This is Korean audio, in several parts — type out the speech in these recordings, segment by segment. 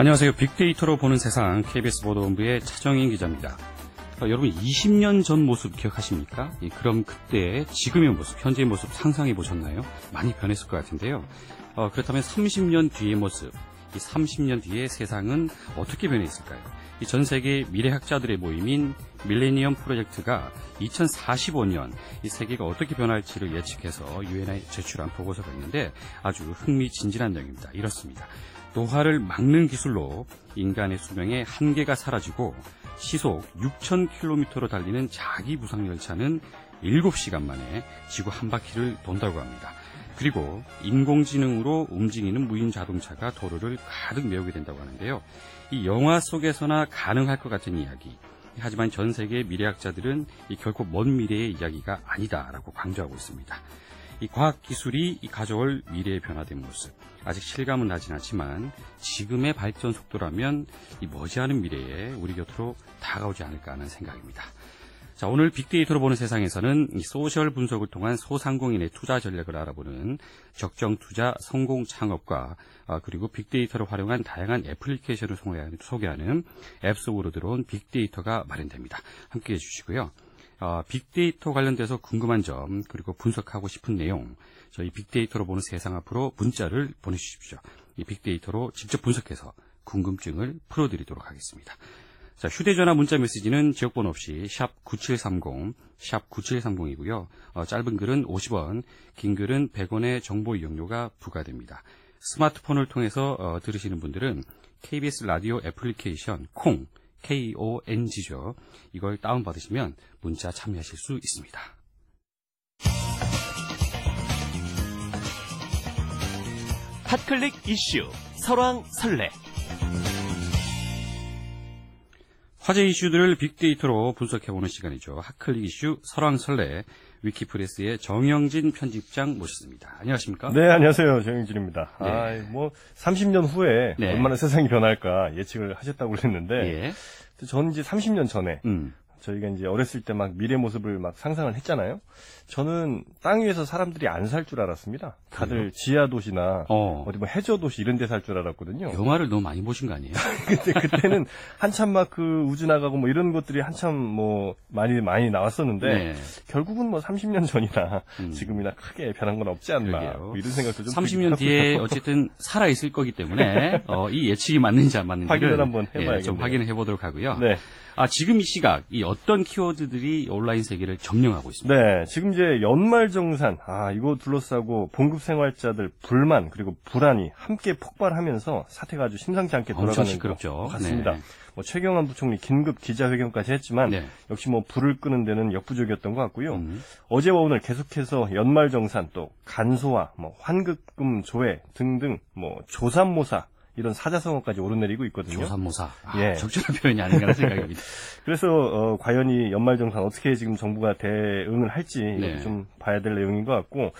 안녕하세요. 빅데이터로 보는 세상 KBS 보도본부의 차정인 기자입니다. 어, 여러분 20년 전 모습 기억하십니까? 예, 그럼 그때 지금의 모습, 현재의 모습 상상해 보셨나요? 많이 변했을 것 같은데요. 어, 그렇다면 30년 뒤의 모습, 이 30년 뒤의 세상은 어떻게 변해 있을까요? 이 전 세계 미래학자들의 모임인 밀레니엄 프로젝트가 2045년 이 세계가 어떻게 변할지를 예측해서 유엔에 제출한 보고서가 있는데 아주 흥미진진한 내용입니다. 이렇습니다. 노화를 막는 기술로 인간의 수명의 한계가 사라지고 시속 6,000km로 달리는 자기 부상 열차는 7시간 만에 지구 한 바퀴를 돈다고 합니다. 그리고 인공지능으로 움직이는 무인 자동차가 도로를 가득 메우게 된다고 하는데요. 이 영화 속에서나 가능할 것 같은 이야기. 하지만 전 세계 미래학자들은 이 결코 먼 미래의 이야기가 아니다라고 강조하고 있습니다. 이 과학 기술이 가져올 미래의 변화된 모습. 아직 실감은 나진 않지만 지금의 발전 속도라면 이 머지않은 미래에 우리 곁으로 다가오지 않을까 하는 생각입니다. 자, 오늘 빅데이터로 보는 세상에서는 소셜 분석을 통한 소상공인의 투자 전략을 알아보는 적정 투자 성공 창업과 아, 그리고 빅데이터를 활용한 다양한 애플리케이션을 소개하는 앱 속으로 들어온 빅데이터가 마련됩니다. 함께 해주시고요. 어, 빅데이터 관련돼서 궁금한 점 그리고 분석하고 싶은 내용 저희 빅데이터로 보는 세상 앞으로 문자를 보내주십시오. 이 빅데이터로 직접 분석해서 궁금증을 풀어드리도록 하겠습니다. 자, 휴대전화 문자 메시지는 지역번호 없이 샵 9730, 샵 9730이고요. 어, 짧은 글은 50원, 긴 글은 100원의 정보 이용료가 부과됩니다. 스마트폰을 통해서 어, 들으시는 분들은 KBS 라디오 애플리케이션 콩, KONG죠. 이걸 다운받으시면 문자 참여하실 수 있습니다. 핫클릭 이슈 설왕설래 화제 이슈들을 빅데이터로 분석해보는 시간이죠. 핫클릭 이슈 설왕설래 위키프레스의 정영진 편집장 모셨습니다. 안녕하십니까? 네, 안녕하세요. 정영진입니다. 네. 아, 뭐 30년 후에 네. 얼마나 세상이 변할까 예측을 하셨다고 그랬는데 예. 저는 이제 30년 전에 음. 저희가 이제 어렸을 때 막 미래 모습을 막 상상을 했잖아요. 저는 땅 위에서 사람들이 안 살 줄 알았습니다. 다들? 지하 도시나 어. 어디 뭐 해저 도시 이런 데 살 줄 알았거든요. 영화를 너무 많이 보신 거 아니에요? 근데 그때는 한참 막 그 우주 나가고 뭐 이런 것들이 한참 뭐 많이 많이 나왔었는데 네. 결국은 뭐 30년 전이나 음. 지금이나 크게 변한 건 없지 않나. 뭐 이런 생각도 좀 30년 들기도 뒤에. 어쨌든 살아 있을 거기 때문에 어, 이 예측이 맞는지 안 맞는지 확인을 한번 해봐야겠네요. 좀 확인을 해보도록 하고요. 네. 아 지금 이 시각 이 어떤 키워드들이 온라인 세계를 점령하고 있습니다. 네, 지금 이제 연말 정산, 아, 이거 둘러싸고 봉급 생활자들 불만, 그리고 불안이 함께 폭발하면서 사태가 아주 심상치 않게 돌아가는. 것 같습니다. 네. 뭐 최경환 부총리 긴급 기자회견까지 했지만, 네. 역시 뭐 불을 끄는 데는 역부족이었던 것 같고요. 음. 어제와 오늘 계속해서 연말 정산 또 간소화, 뭐 환급금 조회 등등 뭐 조삼모사 이런 사자성어까지 오르내리고 있거든요. 조삼모사. 아, 예. 적절한 표현이 아닌가 생각입니다. 그래서 어, 과연 이 연말정산 어떻게 지금 정부가 대응을 할지 네. 좀 봐야 될 내용인 것 같고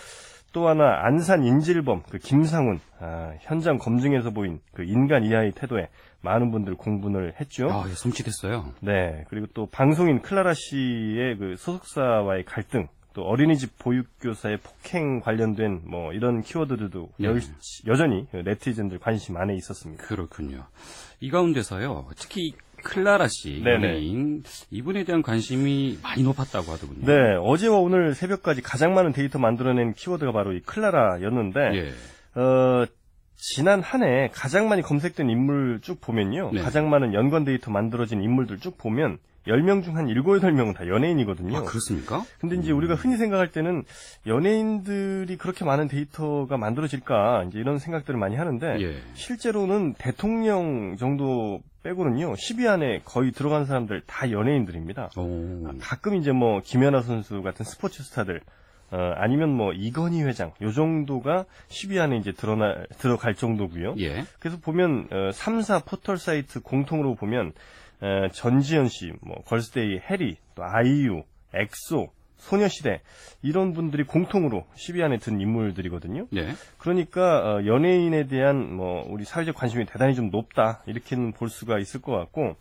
또 하나 안산 인질범 그 김상훈 아, 현장 검증에서 보인 그 인간 이하의 태도에 많은 분들 공분을 했죠. 아, 예, 섬찟했어요. 네 그리고 또 방송인 클라라 씨의 그 소속사와의 갈등 또 어린이집 보육교사의 폭행 관련된 뭐 이런 키워드들도 네. 여, 여전히 네티즌들 관심 안에 있었습니다. 그렇군요. 이 가운데서요, 특히 클라라 씨, 네네. 연예인, 이분에 대한 관심이 많이 높았다고 하더군요. 네, 어제와 오늘 새벽까지 가장 많은 데이터 만들어낸 키워드가 바로 이 클라라였는데, 예. 어, 지난 한 해 가장 많이 검색된 인물 쭉 보면요. 네. 가장 많은 연관 데이터 만들어진 인물들 쭉 보면 10명 중 한 7, 8명은 다 연예인이거든요. 아, 그렇습니까? 근데 이제 우리가 흔히 생각할 때는 연예인들이 그렇게 많은 데이터가 만들어질까 이제 이런 생각들을 많이 하는데 예. 실제로는 대통령 정도 빼고는요 10위 안에 거의 들어간 사람들 다 연예인들입니다. 오. 가끔 이제 뭐 김연아 선수 같은 스포츠 스타들 어, 아니면 뭐 이건희 회장 요 정도가 10위 안에 이제 드러나 들어갈 정도고요. 예. 그래서 보면 어, 3사 포털 사이트 공통으로 보면 어, 전지현 씨, 뭐 걸스데이 혜리, 또 아이유, 엑소, 소녀시대 이런 분들이 공통으로 10위 안에 든 인물들이거든요. 예. 그러니까 어, 연예인에 대한 뭐 우리 사회적 관심이 대단히 좀 높다 이렇게는 볼 수가 있을 것 같고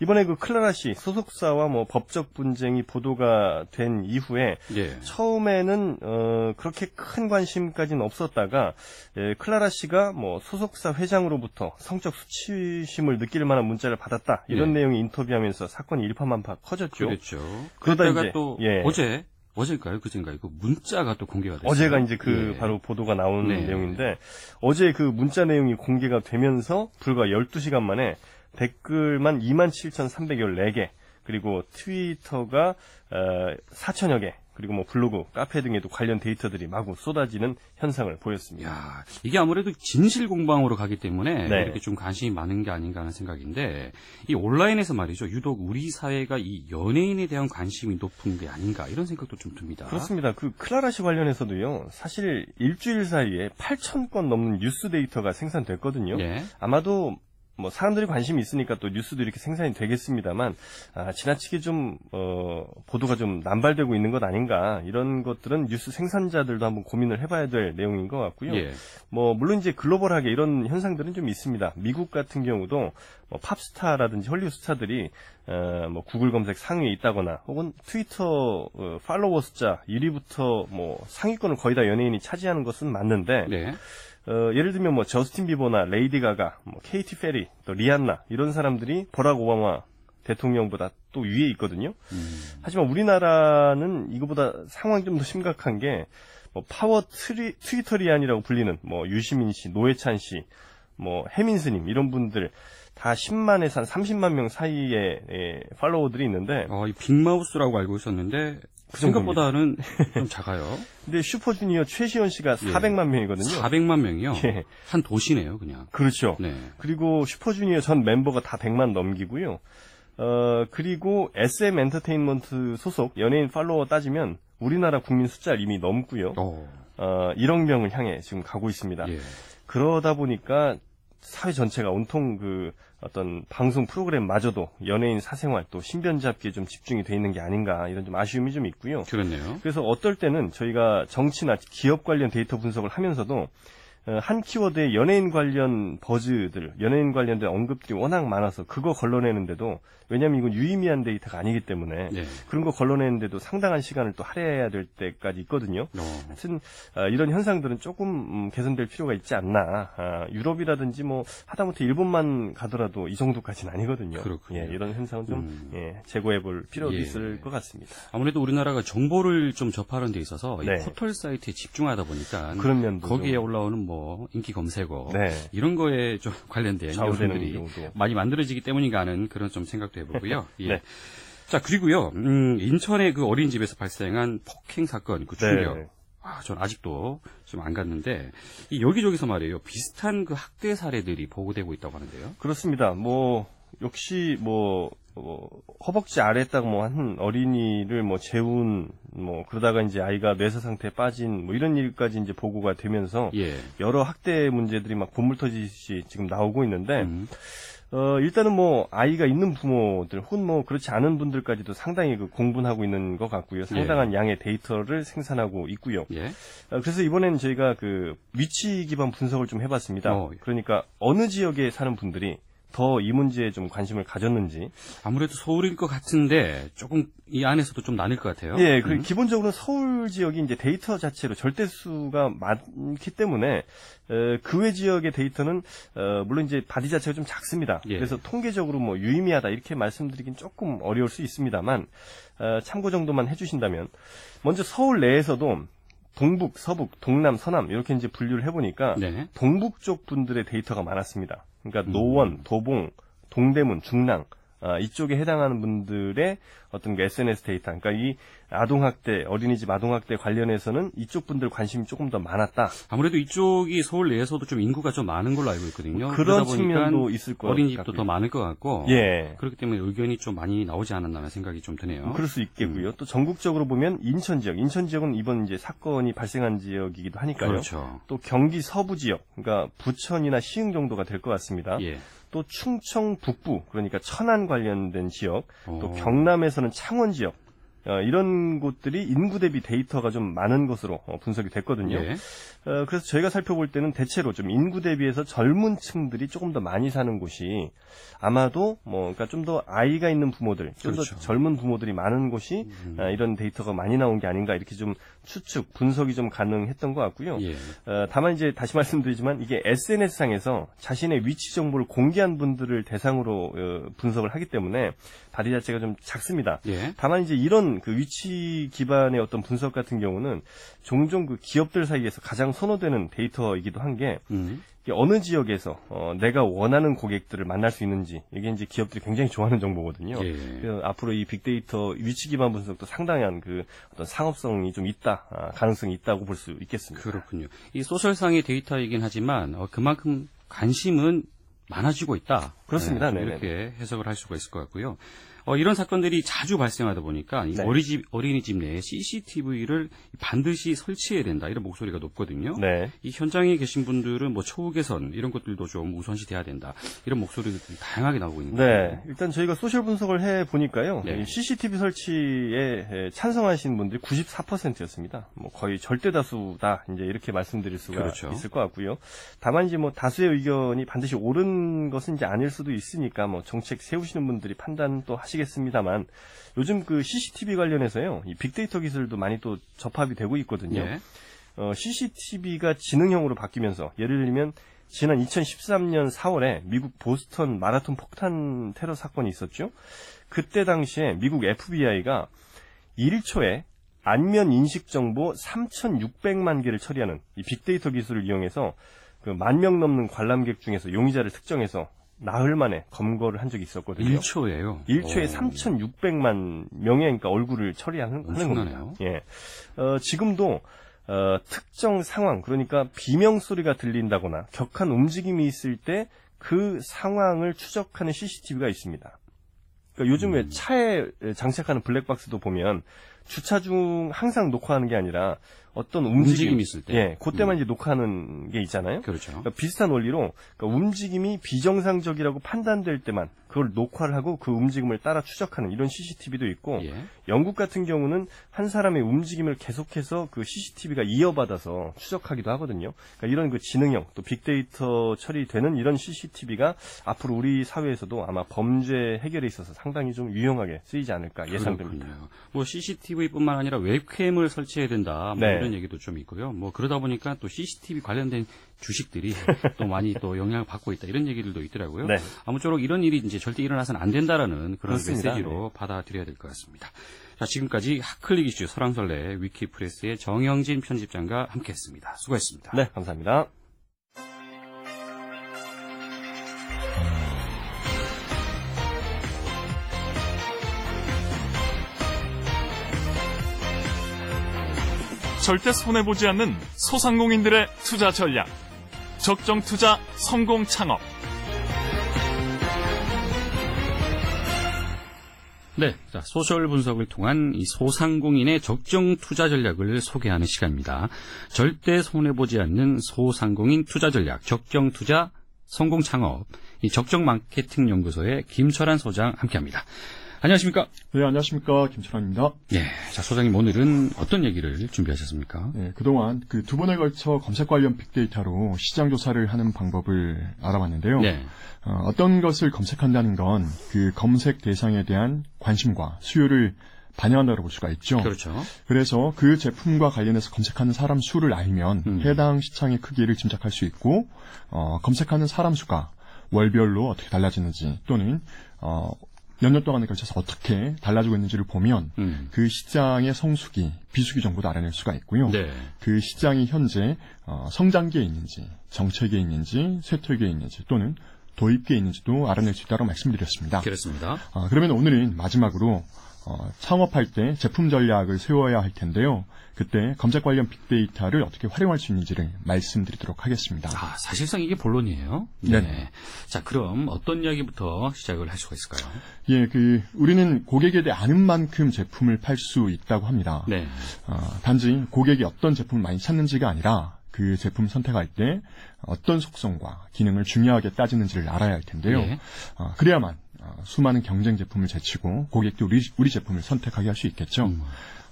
이번에 그 클라라 씨 소속사와 뭐 법적 분쟁이 보도가 된 이후에 예. 처음에는 어 그렇게 큰 관심까지는 없었다가 예, 클라라 씨가 뭐 소속사 회장으로부터 성적 수치심을 느낄 만한 문자를 받았다 이런 예. 내용의 인터뷰하면서 사건이 일파만파 커졌죠. 그렇죠. 그러다 이제, 또 예. 어제 어제인가요? 그젠가요? 그 문자가 또 공개가 됐어요. 어제가 이제 그 예. 바로 보도가 나온 네. 내용인데 어제 그 문자 내용이 공개가 되면서 불과 12시간 만에 댓글만 27,314개 그리고 트위터가 어, 4천여 개 그리고 뭐 블로그, 카페 등에도 관련 데이터들이 마구 쏟아지는 현상을 보였습니다. 야, 이게 아무래도 진실 공방으로 가기 때문에 네. 이렇게 좀 관심이 많은 게 아닌가 하는 생각인데 이 온라인에서 말이죠. 유독 우리 사회가 이 연예인에 대한 관심이 높은 게 아닌가 이런 생각도 좀 듭니다. 그렇습니다. 그 클라라 씨 관련해서도요. 사실 일주일 사이에 8천 건 넘는 뉴스 데이터가 생산됐거든요. 예. 아마도 뭐 사람들이 관심이 있으니까 또 뉴스도 이렇게 생산이 되겠습니다만 아, 지나치게 좀 어, 보도가 좀 남발되고 있는 것 아닌가 이런 것들은 뉴스 생산자들도 한번 고민을 해봐야 될 내용인 것 같고요. 예. 뭐 물론 이제 글로벌하게 이런 현상들은 좀 있습니다. 미국 같은 경우도 뭐 팝스타라든지 헐리우드 스타들이 어, 뭐 구글 검색 상위에 있다거나 혹은 트위터 어, 팔로워 숫자 1위부터 뭐 상위권을 거의 다 연예인이 차지하는 것은 맞는데 네. 어, 예를 들면 뭐 저스틴 비버나 레이디 가가, 뭐 케이티 페리, 또 리안나 이런 사람들이 버락 오바마 대통령보다 또 위에 있거든요. 음, 하지만 우리나라는 이거보다 상황이 좀 더 심각한 게, 뭐 파워 트리, 트위터리안이라고 불리는 뭐 유시민 씨, 노회찬 씨, 뭐 혜민 스님 이런 분들 다 10만에서 한 30만 명 사이에 예, 팔로워들이 있는데, 어, 이 빅마우스라고 알고 있었는데 그 생각보다는 좀 작아요. 근데 슈퍼주니어 최시원 씨가 예. 400만 명이거든요. 400만 명이요. 예. 한 도시네요, 그냥. 그렇죠. 네. 그리고 슈퍼주니어 전 멤버가 다 100만 넘기고요. 어, 그리고 SM 엔터테인먼트 소속 연예인 팔로워 따지면 우리나라 국민 숫자 이미 넘고요. 어. 어, 1억 명을 향해 지금 가고 있습니다. 예. 그러다 보니까 사회 전체가 온통 그 어떤 방송 프로그램마저도 연예인 사생활 또 신변 잡기에 좀 집중이 돼 있는 게 아닌가 이런 좀 아쉬움이 좀 있고요. 그렇네요. 그래서 어떨 때는 저희가 정치나 기업 관련 데이터 분석을 하면서도 어, 한 키워드에 연예인 관련 버즈들, 연예인 관련된 언급들이 워낙 많아서 그거 걸러내는데도 왜냐하면 이건 유의미한 데이터가 아니기 때문에 네. 그런 거 걸러내는데도 상당한 시간을 또 할애해야 될 때까지 있거든요. 어. 하여튼 아, 이런 현상들은 조금 음, 개선될 필요가 있지 않나. 아, 유럽이라든지 뭐 하다못해 일본만 가더라도 이 정도까지는 아니거든요. 그렇군요. 예, 이런 현상은 좀 음. 예, 제고해볼 필요도 예. 있을 것 같습니다. 아무래도 우리나라가 정보를 좀 접하는 데 있어서 이 네. 포털 사이트에 집중하다 보니까 그런 면도 거기에 좀- 올라오는 뭐 인기 검색어 네. 이런 거에 좀 관련된 여론들이. 많이 만들어지기 때문인가 하는 그런 좀 생각도 해보고요. 예. 네. 자 그리고요, 음, 인천의 그 어린이집에서 발생한 폭행 사건, 그 충격. 네. 아, 전 아직도 좀 안 갔는데 이 여기저기서 말이에요 비슷한 그 학대 사례들이 보고되고 있다고 하는데요. 그렇습니다. 뭐 역시 뭐 어, 허벅지 아래에다가 뭐한 어린이를 뭐 재운 뭐 그러다가 이제 아이가 뇌사 상태에 빠진 뭐 이런 일까지 이제 보고가 되면서 예. 여러 학대 문제들이 막 본물 터지듯이 지금 나오고 있는데 음, 어 일단은 뭐 아이가 있는 부모들 혹은 뭐 그렇지 않은 분들까지도 상당히 그 공분하고 있는 것 같고요. 상당한 양의 데이터를 생산하고 있고요. 예. 어, 그래서 이번엔 저희가 그 위치 기반 분석을 좀 해봤습니다. 어, 예. 그러니까 어느 지역에 사는 분들이 더 이 문제에 좀 관심을 가졌는지. 아무래도 서울일 것 같은데 조금 이 안에서도 좀 나뉠 것 같아요. 예, 그리고 음. 기본적으로 서울 지역이 이제 데이터 자체로 절대수가 많기 때문에 에, 그 외 지역의 데이터는 어, 물론 이제 바디 자체가 좀 작습니다. 예. 그래서 통계적으로 뭐 유의미하다 이렇게 말씀드리긴 조금 어려울 수 있습니다만 어, 참고 정도만 해주신다면 먼저 서울 내에서도 동북, 서북, 동남, 서남 이렇게 이제 분류를 해보니까 네. 동북 쪽 분들의 데이터가 많았습니다. 그러니까 음. 노원, 도봉, 동대문, 중랑 아, 이쪽에 해당하는 분들의 어떤 그 SNS 데이터, 그러니까 이 아동학대, 어린이집 아동학대 관련해서는 이쪽 분들 관심이 조금 더 많았다. 아무래도 이쪽이 서울 내에서도 좀 인구가 좀 많은 걸로 알고 있거든요. 그런 측면도 있을 것 어린이집도. 더 많을 것 같고 예. 그렇기 때문에 의견이 좀 많이 나오지 않았나 하는 생각이 좀 드네요. 그럴 수 있겠고요. 또 전국적으로 보면 인천 지역, 인천 지역은 이번 이제 사건이 발생한 지역이기도 하니까요. 그렇죠. 또 경기 서부 지역, 그러니까 부천이나 시흥 정도가 될 것 같습니다. 예. 또 충청 북부, 그러니까 천안 관련된 지역, 또 어. 경남에서는 창원 지역, 어, 이런 곳들이 인구 대비 데이터가 좀 많은 것으로 어, 분석이 됐거든요. 예. 어, 그래서 저희가 살펴볼 때는 대체로 좀 인구 대비해서 젊은 층들이 조금 더 많이 사는 곳이 아마도 뭐 그러니까 좀 더 아이가 있는 부모들, 좀더 그렇죠. 젊은 부모들이 많은 곳이 음. 아, 이런 데이터가 많이 나온 게 아닌가 이렇게 좀 추측, 분석이 좀 가능했던 것 같고요. 예. 어, 다만 이제 다시 말씀드리지만 이게 SNS상에서 자신의 위치 정보를 공개한 분들을 대상으로 어, 분석을 하기 때문에 다리 자체가 좀 작습니다. 예. 다만 이제 이런 그 위치 기반의 어떤 분석 같은 경우는 종종 그 기업들 사이에서 가장 선호되는 데이터이기도 한게 음. 어느 지역에서 어, 내가 원하는 고객들을 만날 수 있는지 이게 이제 기업들이 굉장히 좋아하는 정보거든요. 예. 그래서 앞으로 이 빅데이터 위치 기반 분석도 상당한 그 어떤 상업성이 좀 있다, 아, 가능성이 있다고 볼 수 있겠습니다. 그렇군요. 이 소셜상의 데이터이긴 하지만 어, 그만큼 관심은 많아지고 있다. 그렇습니다. 좀 네네. 이렇게 해석을 할 수가 있을 것 같고요. 어, 이런 사건들이 자주 발생하다 보니까 이 네. 어린이집, 어린이집 내에 CCTV를 반드시 설치해야 된다 이런 목소리가 높거든요. 네. 이 현장에 계신 분들은 뭐 초우 개선 이런 것들도 좀 우선시 돼야 된다 이런 목소리들이 다양하게 나오고 있는 네, 거예요. 일단 저희가 소셜 분석을 해 보니까요. 네. 이 CCTV 설치에 에, 찬성하신 분들이 94%였습니다. 뭐 거의 절대 다수다. 이제 이렇게 말씀드릴 수가 그렇죠. 있을 것 같고요. 다만 이제 뭐 다수의 의견이 반드시 옳은 것은 이제 아닐 수도 있으니까 뭐 정책 세우시는 분들이 판단 또 하시 겠습니다만 요즘 그 CCTV 관련해서요. 이 빅데이터 기술도 많이 또 접합이 되고 있거든요. 예. 어, CCTV가 지능형으로 바뀌면서 예를 들면 지난 2013년 4월에 미국 보스턴 마라톤 폭탄 테러 사건이 있었죠. 그때 당시에 미국 FBI가 1초에 안면 인식 정보 3,600만 개를 처리하는 이 빅데이터 기술을 이용해서 그 만 명 넘는 관람객 중에서 용의자를 특정해서 나흘 만에 검거를 한 적이 있었거든요. 1초예요. 1초에 3,600만 명의 그러니까 얼굴을 처리하는 하는. 겁니다. 예. 어, 지금도 어, 특정 상황 그러니까 비명 소리가 들린다거나 격한 움직임이 있을 때 그 상황을 추적하는 CCTV가 있습니다. 그러니까 요즘 음. 왜 차에 장착하는 블랙박스도 보면 주차 중 항상 녹화하는 게 아니라 어떤 움직임, 움직임 이 있을 때. 예, 그때만 음. 이제 녹화하는 게 있잖아요. 그렇죠. 그러니까 비슷한 원리로 그러니까 움직임이 비정상적이라고 판단될 때만 그걸 녹화를 하고 그 움직임을 따라 추적하는 이런 CCTV도 있고 예. 영국 같은 경우는 한 사람의 움직임을 계속해서 그 CCTV가 이어받아서 추적하기도 하거든요. 그러니까 이런 그 지능형 또 빅데이터 처리되는 이런 CCTV가 앞으로 우리 사회에서도 아마 범죄 해결에 있어서 상당히 좀 유용하게 쓰이지 않을까 예상됩니다. 그렇군요. 뭐 CCTV 뿐만 아니라 웹캠을 설치해야 된다. 뭐 네. 이런 얘기도 좀 있고요. 뭐 그러다 보니까 또 CCTV 관련된 주식들이 또 많이 또 영향을 받고 있다. 이런 얘기들도 있더라고요. 네. 아무쪼록 이런 일이 이제 절대 일어나서는 안 된다라는 그런 그렇습니다. 네. 메시지로 받아들여야 될 것 같습니다. 자, 지금까지 핫클릭 이슈 설왕설래 위키프레스의 정영진 편집장과 함께했습니다. 수고했습니다. 네, 감사합니다. 절대 손해보지 않는 소상공인들의 투자 전략. 적정 투자 성공 창업. 네, 자, 소셜 분석을 통한 이 소상공인의 적정 투자 전략을 소개하는 시간입니다. 절대 손해보지 않는 소상공인 투자 전략, 적정 투자 성공 창업, 이 적정 마케팅 연구소의 김철환 소장 함께합니다. 안녕하십니까? 네, 안녕하십니까. 김철환입니다. 예, 자, 소장님 오늘은 어떤 얘기를 준비하셨습니까? 네, 그동안 그 두 번에 걸쳐 검색 관련 빅데이터로 시장 조사를 하는 방법을 알아봤는데요. 네, 어, 떤 것을 검색한다는 건 그 검색 대상에 대한 관심과 수요를 반영한다고 볼 수가 있죠. 그렇죠. 그래서 그 제품과 관련해서 검색하는 사람 수를 알면 음. 해당 시장의 크기를 짐작할 수 있고 어, 검색하는 사람 수가 월별로 어떻게 달라지는지 또는 어, 몇 년 동안에 걸쳐서 어떻게 달라지고 있는지를 보면 음, 그 시장의 성수기, 비수기 정도도 알아낼 수가 있고요. 네, 그 시장이 현재 어, 성장기에 있는지, 정체기에 있는지, 쇠퇴기에 있는지 또는 도입기에 있는지도 알아낼 수 있다고 말씀드렸습니다. 그렇습니다. 어, 그러면 오늘은 마지막으로 어, 창업할 때 제품 전략을 세워야 할 텐데요. 그때 검색 관련 빅데이터를 어떻게 활용할 수 있는지를 말씀드리도록 하겠습니다. 아, 사실상 이게 본론이에요. 네. 자, 그럼 어떤 이야기부터 시작을 할 수가 있을까요? 예, 그 우리는 고객에 대해 아는 만큼 제품을 팔 수 있다고 합니다. 네, 어, 단지 고객이 어떤 제품을 많이 찾는지가 아니라 그 제품 선택할 때 어떤 속성과 기능을 중요하게 따지는지를 알아야 할 텐데요. 예. 어, 그래야만 어, 수많은 경쟁 제품을 제치고 고객도 우리, 우리 제품을 선택하게 할 수 있겠죠. 음.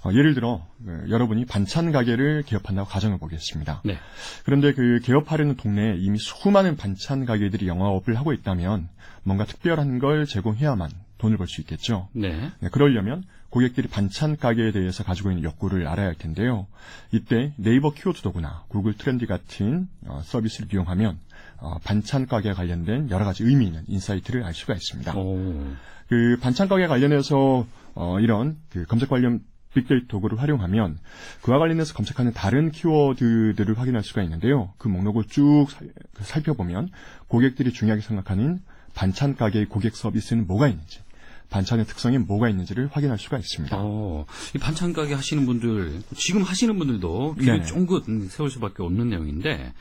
어, 예를 들어 그, 여러분이 반찬 가게를 개업한다고 가정해 보겠습니다. 네. 그런데 그 개업하려는 동네에 이미 수많은 반찬 가게들이 영업을 하고 있다면 뭔가 특별한 걸 제공해야만 돈을 벌 수 있겠죠. 네. 네, 그러려면 고객들이 반찬 가게에 대해서 가지고 있는 욕구를 알아야 할 텐데요. 이때 네이버 키워드도구나 구글 트렌드 같은 어, 서비스를 이용하면 어, 반찬 가게에 관련된 여러 가지 의미 있는 인사이트를 알 수가 있습니다. 오. 그 반찬 가게 관련해서 어, 이런 그 검색 관련 빅데이터 도구를 활용하면 그와 관련해서 검색하는 다른 키워드들을 확인할 수가 있는데요. 그 목록을 쭉 살, 그 살펴보면 고객들이 중요하게 생각하는 반찬 가게의 고객 서비스는 뭐가 있는지, 반찬의 특성이 뭐가 있는지를 확인할 수가 있습니다. 어, 이 반찬 가게 하시는 분들, 지금 하시는 분들도 귀를 네네. 쫑긋 세울 수밖에 없는 내용인데,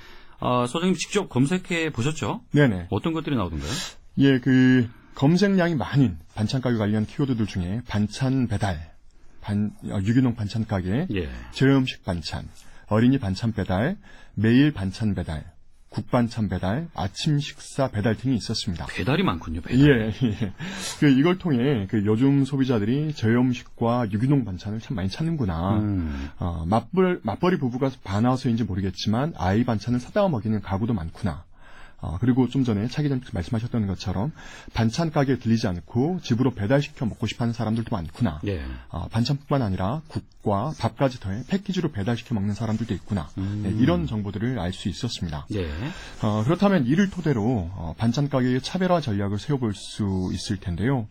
아, 소장님 직접 검색해 보셨죠? 네네. 어떤 것들이 나오던가요? 예, 그 검색량이 많은 반찬 가게 관련 키워드들 중에 반찬 배달, 반, 어, 유기농 반찬 가게, 예. 제음식 반찬, 어린이 반찬 배달, 매일 반찬 배달, 국반찬 배달, 아침 식사 배달 등이 있었습니다. 배달이 많군요, 배달. 예, 예. 그 이걸 통해 그 요즘 소비자들이 저염식과 유기농 반찬을 참 많이 찾는구나. 음, 어, 맞벌, 맞벌이 부부가 반와서인지 모르겠지만 아이 반찬을 사다 먹이는 가구도 많구나. 어, 그리고 좀 전에 차기 전 말씀하셨던 것처럼 반찬 가게에 들리지 않고 집으로 배달시켜 먹고 싶어하는 사람들도 많구나. 예. 어, 반찬뿐만 아니라 국과 밥까지 더해 패키지로 배달시켜 먹는 사람들도 있구나. 음. 네, 이런 정보들을 알 수 있었습니다. 예. 어, 그렇다면 이를 토대로 어, 반찬 가게의 차별화 전략을 세워볼 수 있을 텐데요.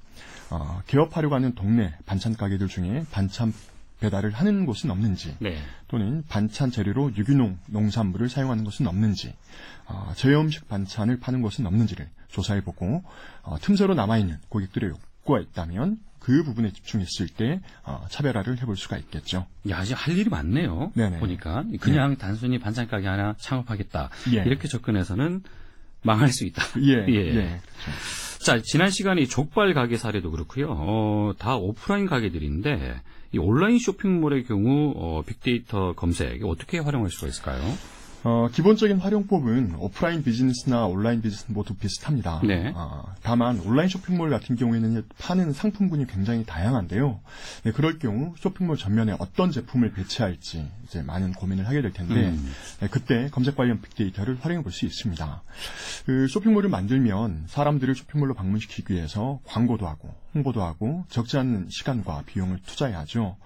어, 개업하려고 하는 동네 반찬 가게들 중에 반찬 배달을 하는 곳은 없는지, 네. 또는 반찬 재료로 유기농 농산물을 사용하는 곳은 없는지, 어, 저염식 반찬을 파는 곳은 없는지를 조사해보고 어, 틈새로 남아있는 고객들의 욕구가 있다면 그 부분에 집중했을 때 어, 차별화를 해볼 수가 있겠죠. 야, 아직 할 일이 많네요. 네네. 보니까. 그냥 단순히 반찬 가게 하나 창업하겠다. 예. 이렇게 접근해서는 망할 수 있다. 예, 예. 예. 자, 지난 시간에 족발 가게 사례도 그렇고요. 어, 다 오프라인 가게들인데 이 온라인 쇼핑몰의 경우 어, 빅데이터 검색 어떻게 활용할 수가 있을까요? 어, 기본적인 활용법은 오프라인 비즈니스나 온라인 비즈니스 모두 비슷합니다. 네. 어, 다만 온라인 쇼핑몰 같은 경우에는 파는 상품군이 굉장히 다양한데요. 네, 그럴 경우 쇼핑몰 전면에 어떤 제품을 배치할지 이제 많은 고민을 하게 될 텐데 음. 네, 그때 검색 관련 빅데이터를 활용해 볼 수 있습니다. 그 쇼핑몰을 만들면 사람들을 쇼핑몰로 방문시키기 위해서 광고도 하고 홍보도 하고 적지 않은 시간과 비용을 투자해야죠.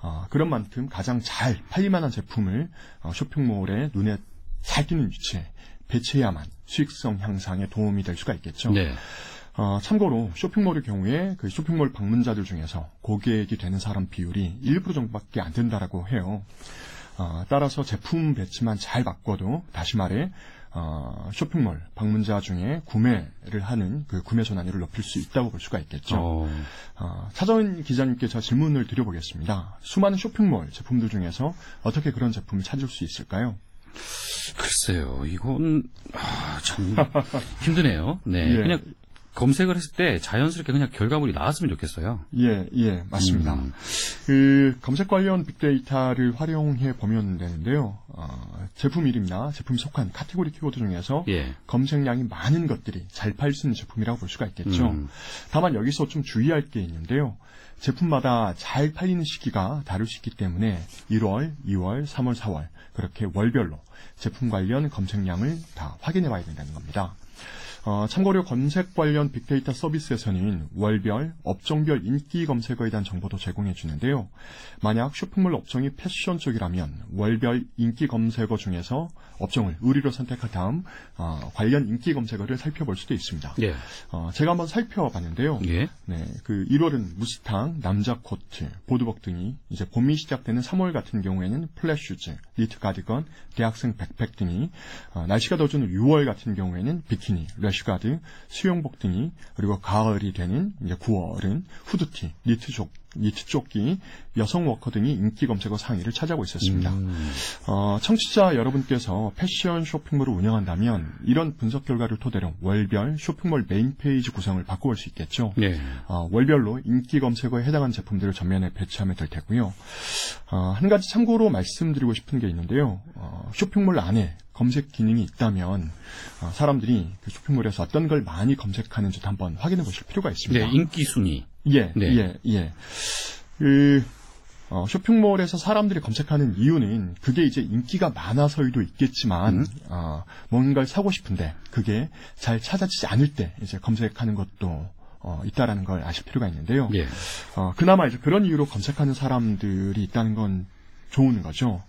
어, 그런 만큼 가장 잘 팔릴 만한 제품을 어, 쇼핑몰에 눈에 잘 띄는 위치에 배치해야만 수익성 향상에 도움이 될 수가 있겠죠. 네. 어, 참고로 쇼핑몰의 경우에 그 쇼핑몰 방문자들 중에서 고객이 되는 사람 비율이 1% 정도밖에 안 된다라고 해요. 어, 따라서 제품 배치만 잘 바꿔도 다시 말해 어, 쇼핑몰 방문자 중에 구매를 하는 그 구매 전환율을 높일 수 있다고 볼 수가 있겠죠. 어, 어, 차정은 기자님께 제가 질문을 드려보겠습니다. 수많은 쇼핑몰 제품들 중에서 어떻게 그런 제품을 찾을 수 있을까요? 글쎄요. 이건 아, 참 힘드네요. 네. 예. 그냥 검색을 했을 때 자연스럽게 그냥 결과물이 나왔으면 좋겠어요. 예, 예, 맞습니다. 음. 그 검색 관련 빅데이터를 활용해 보면 되는데요. 어, 제품 이름이나 제품이 속한 카테고리 키워드 중에서 예. 검색량이 많은 것들이 잘 팔 수 있는 제품이라고 볼 수가 있겠죠. 음. 다만 여기서 좀 주의할 게 있는데요. 제품마다 잘 팔리는 시기가 다를 수 있기 때문에 1월, 2월, 3월, 4월 그렇게 월별로 제품 관련 검색량을 다 확인해 봐야 된다는 겁니다. 어, 참고로 검색 관련 빅데이터 서비스에서는 월별, 업종별 인기 검색어에 대한 정보도 제공해 주는데요. 만약 쇼핑몰 업종이 패션 쪽이라면 월별 인기 검색어 중에서 업종을 의리로 선택한 다음 어, 관련 인기 검색어를 살펴볼 수도 있습니다. 예. 어, 제가 한번 살펴봤는데요. 예. 네, 그 1월은 무스탕, 남자 코트, 보드복 등이 이제 봄이 시작되는 3월 같은 경우에는 플랫슈즈, 니트 가디건, 대학생 백팩 등이 어, 날씨가 더워지는 6월 같은 경우에는 비키니, 래쉬가드, 수영복 등이 그리고 가을이 되는 이제 9월은 후드티, 니트족 니트 조끼, 여성 워커 등이 인기 검색어 상위를 차지하고 있었습니다. 음. 어, 청취자 여러분께서 패션 쇼핑몰을 운영한다면 이런 분석 결과를 토대로 월별 쇼핑몰 메인 페이지 구성을 바꿔볼 수 있겠죠. 네. 어, 월별로 인기 검색어에 해당하는 제품들을 전면에 배치하면 될 테고요. 어, 한 가지 참고로 말씀드리고 싶은 게 있는데요. 어, 쇼핑몰 안에 검색 기능이 있다면 어, 사람들이 그 쇼핑몰에서 어떤 걸 많이 검색하는지도 한번 확인해 보실 필요가 있습니다. 네, 인기 순위. 예, 네. 예, 예. 그, 어, 쇼핑몰에서 사람들이 검색하는 이유는 그게 이제 인기가 많아서도 있겠지만, 음. 어, 뭔가를 사고 싶은데 그게 잘 찾아지지 않을 때 이제 검색하는 것도 어, 있다라는 걸 아실 필요가 있는데요. 예. 어, 그나마 이제 그런 이유로 검색하는 사람들이 있다는 건 좋은 거죠.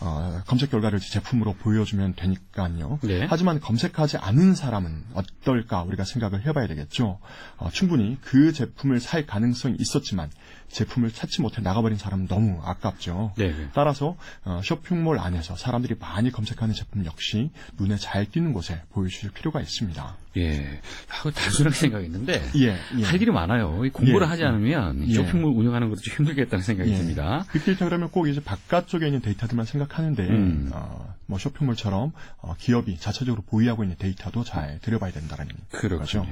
어, 검색 결과를 제품으로 보여주면 되니까요. 네. 하지만 검색하지 않은 사람은 어떨까 우리가 생각을 해봐야 되겠죠. 어, 충분히 그 제품을 살 가능성이 있었지만 제품을 찾지 못해 나가버린 사람은 너무 아깝죠. 네. 네. 따라서 어, 쇼핑몰 안에서 사람들이 많이 검색하는 제품 역시 눈에 잘 띄는 곳에 보여주실 필요가 있습니다. 예. 하고 단순하게 생각했는데 예, 예. 할 일이 많아요. 이 공부를 예. 하지 않으면 예. 쇼핑몰 운영하는 것도 좀 힘들겠다는 생각이 예. 듭니다. 빅데이터 그러면 꼭 이제 바깥쪽에 있는 데이터들만 생각하는데 음. 어, 뭐 쇼핑몰처럼 어, 기업이 자체적으로 보유하고 있는 데이터도 잘 들여봐야 된다는 거죠. 그렇군요.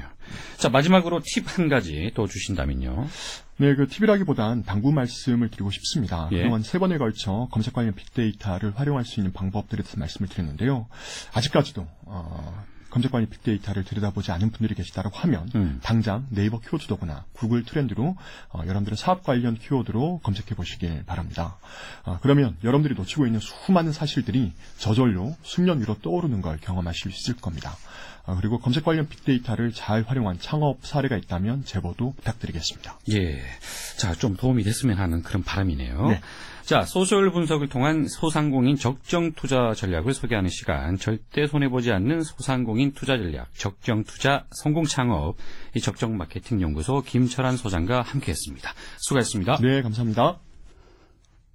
자, 마지막으로 팁 한 가지 더 주신다면요. 네, 그 팁이라기보단 당부 말씀을 드리고 싶습니다. 예. 그동안 세 번에 걸쳐 검색 관련 빅데이터를 활용할 수 있는 방법들에 대해서 말씀을 드렸는데요. 아직까지도 어, 검색 관련 빅데이터를 들여다보지 않은 분들이 계시다고 하면 음. 당장 네이버 키워드도구나 구글 트렌드로 어, 여러분들의 사업 관련 키워드로 검색해 보시길 바랍니다. 어, 그러면 여러분들이 놓치고 있는 수많은 사실들이 저절로 수년 위로 떠오르는 걸 경험하실 수 있을 겁니다. 어, 그리고 검색 관련 빅데이터를 잘 활용한 창업 사례가 있다면 제보도 부탁드리겠습니다. 예. 자, 좀 도움이 됐으면 하는 그런 바람이네요. 네. 자, 소셜 분석을 통한 소상공인 적정 투자 전략을 소개하는 시간. 절대 손해보지 않는 소상공인 투자 전략, 적정 투자 성공 창업. 이 적정 마케팅 연구소 김철환 소장과 함께 했습니다. 수고하셨습니다. 네, 감사합니다.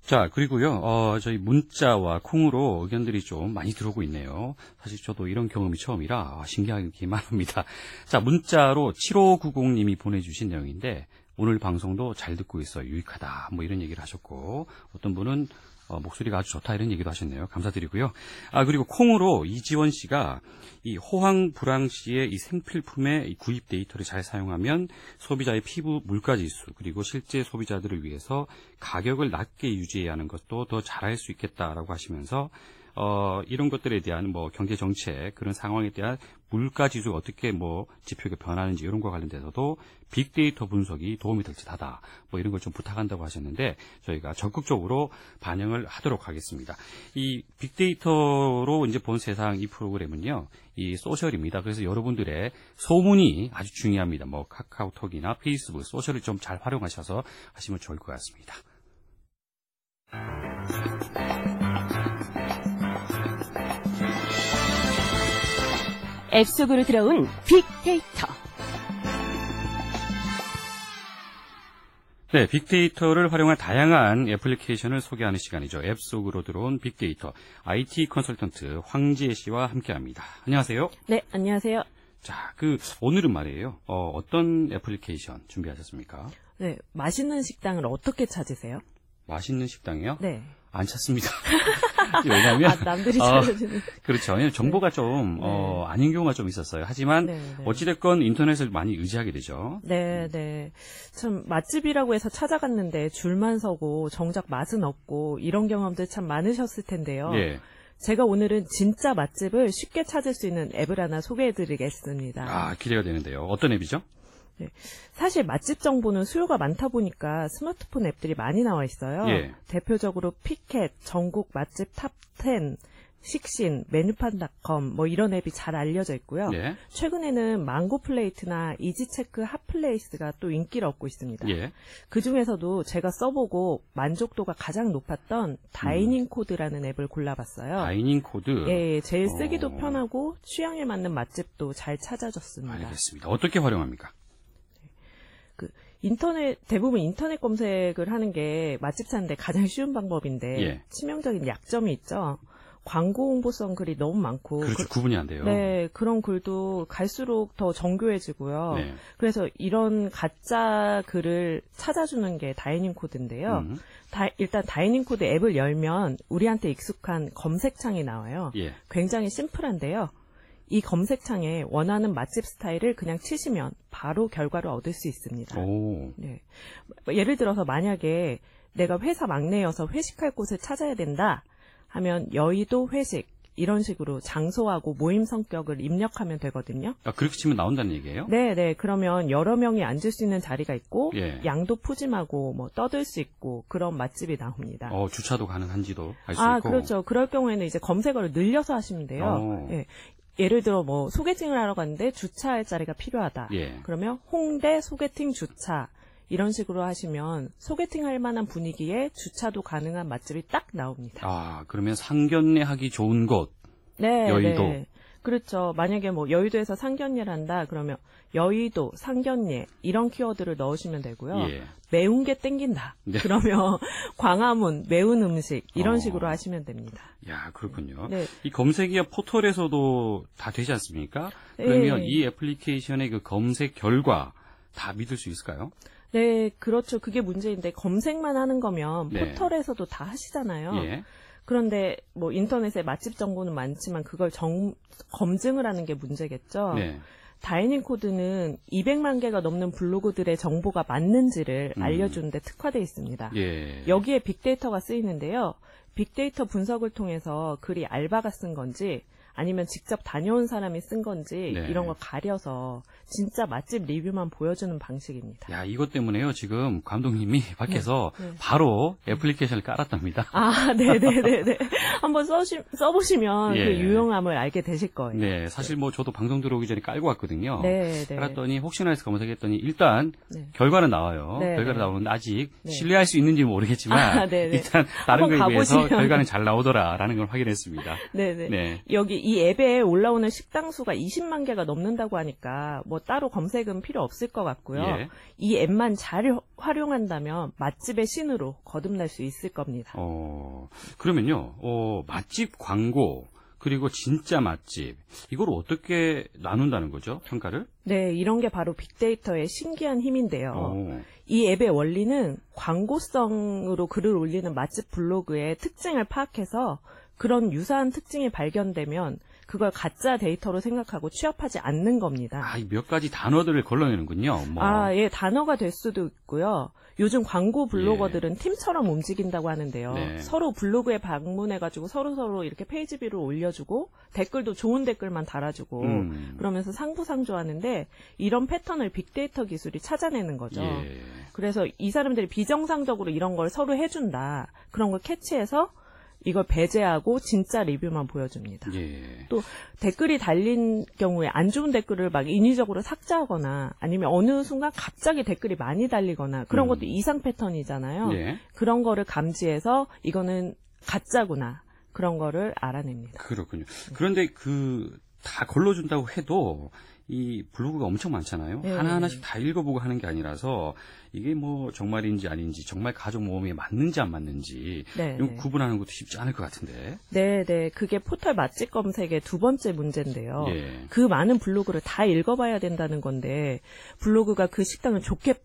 자, 그리고요, 어, 저희 문자와 콩으로 의견들이 좀 많이 들어오고 있네요. 사실 저도 이런 경험이 처음이라 아, 신기하기만 합니다. 자, 문자로 7590님이 보내주신 내용인데, 오늘 방송도 잘 듣고 있어 유익하다. 뭐 이런 얘기를 하셨고, 어떤 분은 어, 목소리가 아주 좋다 이런 얘기도 하셨네요. 감사드리고요. 아, 그리고 콩으로 이지원 씨가 이 호황 불황 시의 이 생필품의 이 구입 데이터를 잘 사용하면 소비자의 피부 물가 지수 그리고 실제 소비자들을 위해서 가격을 낮게 유지해야 하는 것도 더 잘할 수 있겠다라고 하시면서 어, 이런 것들에 대한 뭐 경제 정책 그런 상황에 대한 물가 지수가 어떻게 뭐 지표가 변하는지 이런 거 관련돼서도 빅데이터 분석이 도움이 될 듯하다. 뭐 이런 걸 좀 부탁한다고 하셨는데 저희가 적극적으로 반영을 하도록 하겠습니다. 이 빅데이터로 이제 본 세상 이 프로그램은요. 이 소셜입니다. 그래서 여러분들의 소문이 아주 중요합니다. 뭐 카카오톡이나 페이스북, 소셜을 좀 잘 활용하셔서 하시면 좋을 것 같습니다. 앱 속으로 들어온 빅데이터. 네, 빅데이터를 활용한 다양한 애플리케이션을 소개하는 시간이죠. 앱 속으로 들어온 빅데이터 IT 컨설턴트 황지혜 씨와 함께합니다. 안녕하세요. 네, 안녕하세요. 자, 그 오늘은 말이에요. 어, 떤 애플리케이션 준비하셨습니까? 네, 맛있는 식당을 어떻게 찾으세요? 맛있는 식당이요? 네. 안 찾습니다. 왜냐하면 아, 남들이 어, 찾아주는. 그렇죠. 왜냐하면 정보가 좀 어, 아닌 경우가 좀 있었어요. 하지만 네, 네. 어찌됐건 인터넷을 많이 의지하게 되죠. 네, 네. 참, 맛집이라고 해서 찾아갔는데 줄만 서고 정작 맛은 없고 이런 경험들 참 많으셨을 텐데요. 예. 제가 오늘은 진짜 맛집을 쉽게 찾을 수 있는 앱을 하나 소개해드리겠습니다. 아, 기대가 되는데요. 어떤 앱이죠? 사실 맛집 정보는 수요가 많다 보니까 스마트폰 앱들이 많이 나와 있어요. 예. 대표적으로 피켓, 전국 맛집 탑10, 식신, 메뉴판닷컴 뭐 이런 앱이 잘 알려져 있고요. 예. 최근에는 망고 플레이트나 이지체크 핫플레이스가 또 인기를 얻고 있습니다. 예. 그 중에서도 제가 써보고 만족도가 가장 높았던 다이닝 코드라는 앱을 골라봤어요. 다이닝 코드. 예, 제일 쓰기도 어. 편하고 취향에 맞는 맛집도 잘 찾아줬습니다. 알겠습니다. 어떻게 활용합니까? 인터넷 대부분 인터넷 검색을 하는 게 맛집 찾는데 가장 쉬운 방법인데 예. 치명적인 약점이 있죠. 광고 홍보성 글이 너무 많고 그렇죠. 구분이 안 돼요. 네, 그런 글도 갈수록 더 정교해지고요. 네. 그래서 이런 가짜 글을 찾아주는 게 다이닝 코드인데요. 음, 다- 일단 다이닝 코드 앱을 열면 우리한테 익숙한 검색창이 나와요. 예. 굉장히 심플한데요. 이 검색창에 원하는 맛집 스타일을 그냥 치시면 바로 결과를 얻을 수 있습니다. 오. 네. 예를 들어서 만약에 내가 회사 막내여서 회식할 곳을 찾아야 된다 하면 여의도 회식 이런 식으로 장소하고 모임 성격을 입력하면 되거든요. 아, 그렇게 치면 나온다는 얘기예요? 네, 네. 그러면 여러 명이 앉을 수 있는 자리가 있고 예. 양도 푸짐하고 뭐 떠들 수 있고 그런 맛집이 나옵니다. 어, 주차도 가능한지도 알수 아, 있고. 그렇죠. 그럴 경우에는 이제 검색어를 늘려서 하시면 돼요. 어. 예. 예를 들어 뭐 소개팅을 하러 갔는데 주차할 자리가 필요하다. 예. 그러면 홍대 소개팅 주차 이런 식으로 하시면 소개팅 할 만한 분위기에 주차도 가능한 맛집이 딱 나옵니다. 아, 그러면 상견례 하기 좋은 곳. 네, 여의도. 네. 그렇죠. 만약에 뭐 여의도에서 상견례를 한다 그러면 여의도 상견례 이런 키워드를 넣으시면 되고요. 예. 매운 게 땡긴다. 네. 그러면 광화문 매운 음식 이런 어. 식으로 하시면 됩니다. 야, 그렇군요. 네. 이 검색이야 포털에서도 다 되지 않습니까? 그러면 네. 이 애플리케이션의 그 검색 결과 다 믿을 수 있을까요? 네, 그렇죠. 그게 문제인데 검색만 하는 거면 네. 포털에서도 다 하시잖아요. 예. 그런데 뭐 인터넷에 맛집 정보는 많지만 그걸 정, 검증을 하는 게 문제겠죠. 네. 다이닝 코드는 200만 개가 넘는 블로그들의 정보가 맞는지를 음. 알려주는데 특화되어 있습니다. 예. 여기에 빅데이터가 쓰이는데요. 빅데이터 분석을 통해서 글이 알바가 쓴 건지 아니면 직접 다녀온 사람이 쓴 건지 네. 이런 걸 가려서 진짜 맛집 리뷰만 보여주는 방식입니다. 야, 이것 때문에요. 지금 감독님이 밖에서 네. 바로 애플리케이션을 깔았답니다. 아, 네네네네. 한번 써시, 써보시면 예. 그 유용함을 알게 되실 거예요. 네, 사실 뭐 저도 방송 들어오기 전에 깔고 왔거든요. 네, 네. 깔았더니 혹시나 해서 검색했더니 일단 네. 결과는 나와요. 네, 결과는 네. 나오는데 아직 네. 신뢰할 수 있는지 모르겠지만 아, 네, 네. 일단 다른 거에 비해서. 결과는 잘 나오더라라는 걸 확인했습니다. 네네. 네. 여기 이 앱에 올라오는 식당 수가 20만 개가 넘는다고 하니까 뭐 따로 검색은 필요 없을 것 같고요. 예. 이 앱만 잘 활용한다면 맛집의 신으로 거듭날 수 있을 겁니다. 어, 그러면요, 어, 맛집 광고, 그리고 진짜 맛집, 이걸 어떻게 나눈다는 거죠, 평가를? 네, 이런 게 바로 빅데이터의 신기한 힘인데요. 어, 이 앱의 원리는 광고성으로 글을 올리는 맛집 블로그의 특징을 파악해서 그런 유사한 특징이 발견되면 그걸 가짜 데이터로 생각하고 취합하지 않는 겁니다. 아, 이 몇 가지 단어들을 걸러내는군요. 뭐. 아, 예, 단어가 될 수도 있고요. 요즘 광고 블로거들은 팀처럼 움직인다고 하는데요. 네. 서로 블로그에 방문해가지고 서로 서로 이렇게 페이지뷰를 올려주고 댓글도 좋은 댓글만 달아주고 음. 그러면서 상부상조하는데 이런 패턴을 빅데이터 기술이 찾아내는 거죠. 예. 그래서 이 사람들이 비정상적으로 이런 걸 서로 해준다. 그런 걸 캐치해서 이걸 배제하고 진짜 리뷰만 보여줍니다. 예. 또 댓글이 달린 경우에 안 좋은 댓글을 막 인위적으로 삭제하거나 아니면 어느 순간 갑자기 댓글이 많이 달리거나 그런 음. 것도 이상 패턴이잖아요. 예. 그런 거를 감지해서 이거는 가짜구나. 그런 거를 알아냅니다. 그렇군요. 그런데 그, 다 걸러준다고 해도, 이 블로그가 엄청 많잖아요. 네. 하나하나씩 다 읽어보고 하는 게 아니라서, 이게 뭐 정말인지 아닌지, 정말 가족 모험에 맞는지 안 맞는지, 네. 이런 네. 구분하는 것도 쉽지 않을 것 같은데. 네, 네. 그게 포털 맛집 검색의 두 번째 문제인데요. 예. 그 많은 블로그를 다 읽어봐야 된다는 건데 블로그가 그 식당을 좋게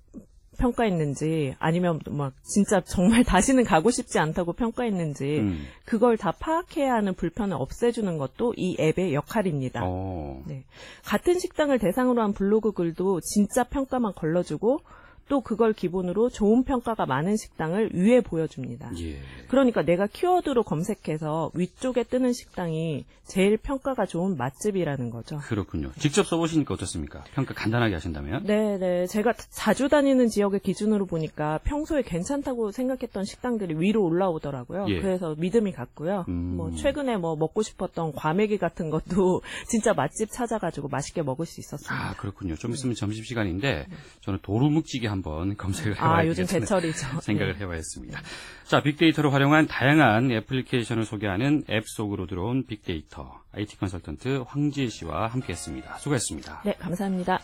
평가했는지 아니면 막 진짜 정말 다시는 가고 싶지 않다고 평가했는지 음. 그걸 다 파악해야 하는 불편을 없애주는 것도 이 앱의 역할입니다. 어. 네. 같은 식당을 대상으로 한 블로그 글도 진짜 평가만 걸러주고 또 그걸 기본으로 좋은 평가가 많은 식당을 위에 보여줍니다. 예. 그러니까 내가 키워드로 검색해서 위쪽에 뜨는 식당이 제일 평가가 좋은 맛집이라는 거죠. 그렇군요. 직접 써보시니까 어떻습니까? 평가 간단하게 하신다면? 네, 네. 제가 자주 다니는 지역의 기준으로 보니까 평소에 괜찮다고 생각했던 식당들이 위로 올라오더라고요. 예. 그래서 믿음이 갔고요. 음. 뭐 최근에 뭐 먹고 싶었던 과메기 같은 것도 진짜 맛집 찾아가지고 맛있게 먹을 수 있었습니다. 아, 그렇군요. 좀 있으면 점심시간인데, 저는 도루묵찌개 한번 검색을 아, 해봐야 요즘 되겠다는 제철이죠. 생각을 네. 해봐야겠습니다. 자, 빅데이터를 활용한 다양한 애플리케이션을 소개하는 앱 속으로 들어온 빅데이터. IT 컨설턴트 황지혜 씨와 함께했습니다. 수고했습니다. 네, 감사합니다.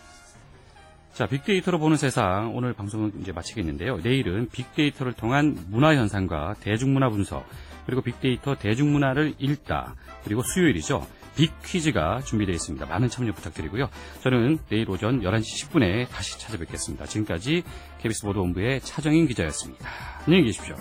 자, 빅데이터로 보는 세상 오늘 방송은 이제 마치겠는데요. 내일은 빅데이터를 통한 문화 현상과 대중문화 분석 그리고 빅데이터 대중문화를 읽다 그리고 수요일이죠. 빅 퀴즈가 준비되어 있습니다. 많은 참여 부탁드리고요. 저는 내일 오전 11시 10분에 다시 찾아뵙겠습니다. 지금까지 KBS 보도본부의 차정인 기자였습니다. 안녕히 계십시오.